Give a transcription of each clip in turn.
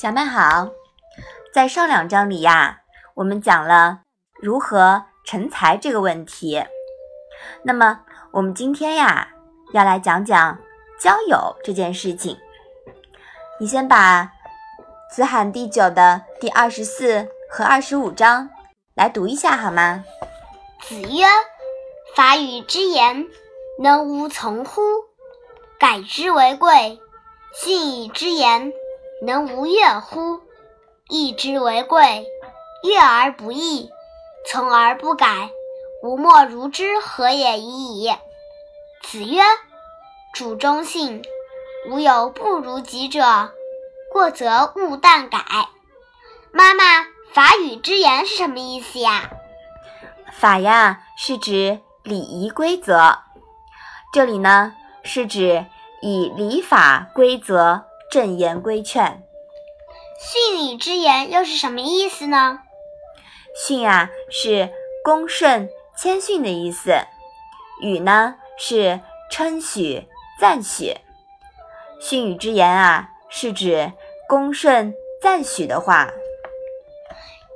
小麦好，在上两章里呀，我们讲了如何成才这个问题。那么，我们今天呀，要来讲讲交友这件事情。你先把《子罕》第九的第二十四和二十五章来读一下好吗？子曰：“法语之言，能无从乎？改之为贵。信以之言。”能无悦乎？义之为贵，悦而不义，从而不改，吾莫如之何也已矣。子曰：“主忠信，吾有不如己者，过则勿惮改。”妈妈，法语之言是什么意思呀？法呀，是指礼仪规则。这里呢，是指以礼法规则。正言规劝，训礼之言又是什么意思呢？训啊是恭顺谦逊的意思，语呢是称许赞许。训语之言啊是指恭顺赞许的话。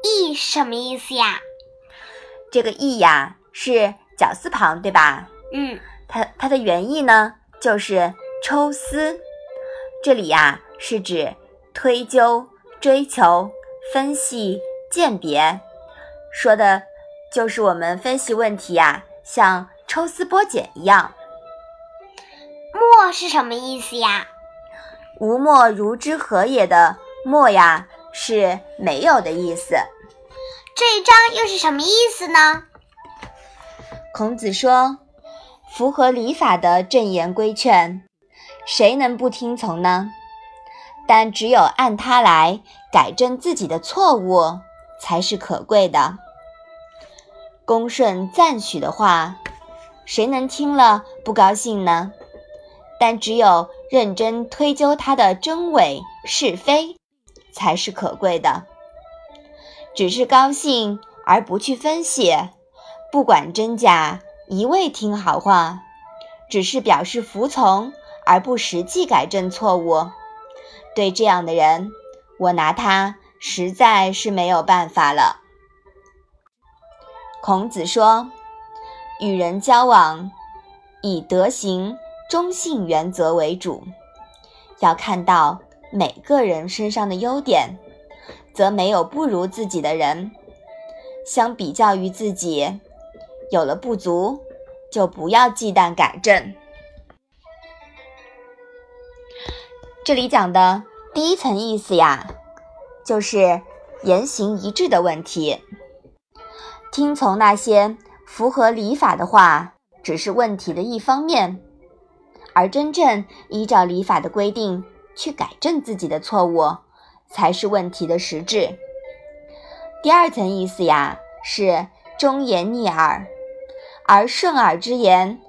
义是什么意思呀？这个意呀是绞丝旁，对吧？嗯，它它的原意呢就是抽丝。这里呀，是指推究、追求、分析、鉴别，说的就是我们分析问题呀，像抽丝剥茧一样。莫是什么意思呀？无莫如之何也的莫呀，是没有的意思。这一章又是什么意思呢？孔子说：“符合礼法的正言规劝。”谁能不听从呢？但只有按他来改正自己的错误，才是可贵的。恭顺赞许的话，谁能听了不高兴呢？但只有认真推究他的真伪是非，才是可贵的。只是高兴而不去分析，不管真假，一味听好话，只是表示服从。而不实际改正错误，对这样的人，我拿他实在是没有办法了。孔子说：“与人交往，以德行、忠信原则为主，要看到每个人身上的优点，则没有不如自己的人。相比较于自己，有了不足，就不要忌惮改正。”这里讲的第一层意思呀，就是言行一致的问题。听从那些符合礼法的话，只是问题的一方面，而真正依照礼法的规定去改正自己的错误，才是问题的实质。第二层意思呀，是忠言逆耳，而顺耳之言，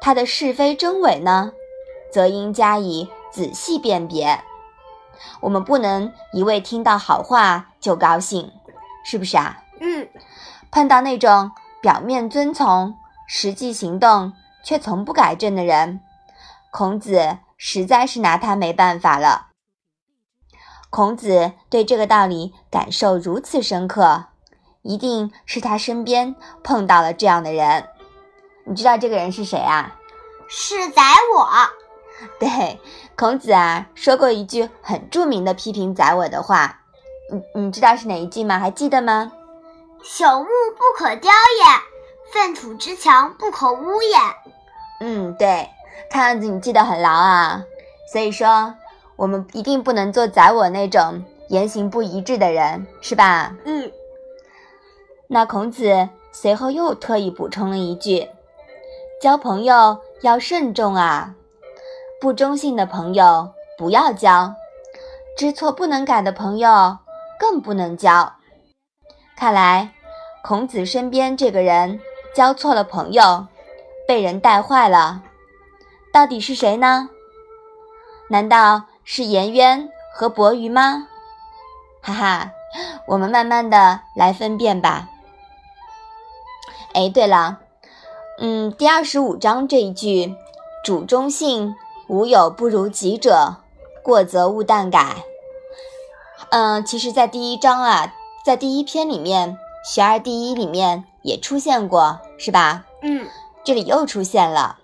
它的是非真伪呢，则应加以。仔细辨别，我们不能一味听到好话就高兴，是不是啊？嗯。碰到那种表面遵从，实际行动却从不改正的人，孔子实在是拿他没办法了。孔子对这个道理感受如此深刻，一定是他身边碰到了这样的人。你知道这个人是谁啊？是宰我。对。孔子啊说过一句很著名的批评宰我的话，你你知道是哪一句吗？还记得吗？朽木不可雕也，粪土之墙不可污也。嗯，对，看样子你记得很牢啊。所以说，我们一定不能做宰我那种言行不一致的人，是吧？嗯。那孔子随后又特意补充了一句：交朋友要慎重啊。不忠信的朋友不要交，知错不能改的朋友更不能交。看来孔子身边这个人交错了朋友，被人带坏了。到底是谁呢？难道是颜渊和伯鱼吗？哈哈，我们慢慢的来分辨吧。哎，对了，嗯，第二十五章这一句“主忠信”。无有不如己者，过则勿惮改。嗯，其实，在第一章啊，在第一篇里面，《学而第一》里面也出现过，是吧？嗯，这里又出现了。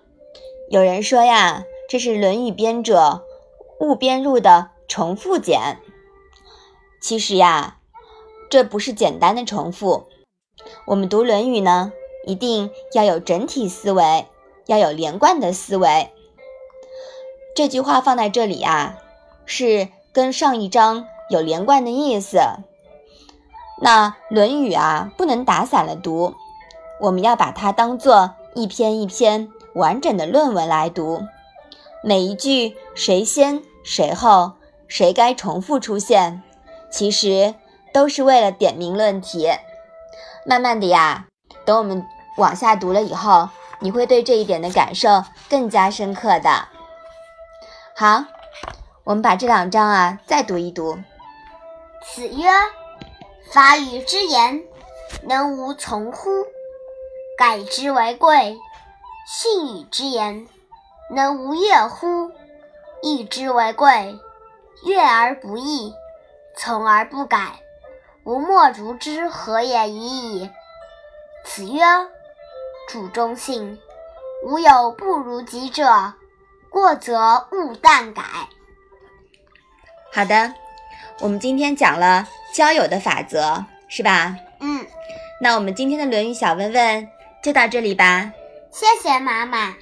有人说呀，这是《论语》编者误编入的重复简。其实呀，这不是简单的重复。我们读《论语》呢，一定要有整体思维，要有连贯的思维。这句话放在这里啊，是跟上一章。有连贯的意思，那《论语》啊不能打散了读，我们要把它当做一篇一篇完整的论文来读。每一句谁先谁后，谁该重复出现，其实都是为了点名论题。慢慢的呀，等我们往下读了以后，你会对这一点的感受更加深刻的。好，我们把这两章啊再读一读。子曰：“法语之言，能无从乎？改之为贵。信与之言，能无悦乎？义之为贵。悦而不义，从而不改，吾莫如之何也已矣。”子曰：“主忠信，吾有不如己者，过则勿惮改。”好的。我们今天讲了交友的法则，是吧？嗯，那我们今天的《论语》小问问就到这里吧。谢谢妈妈。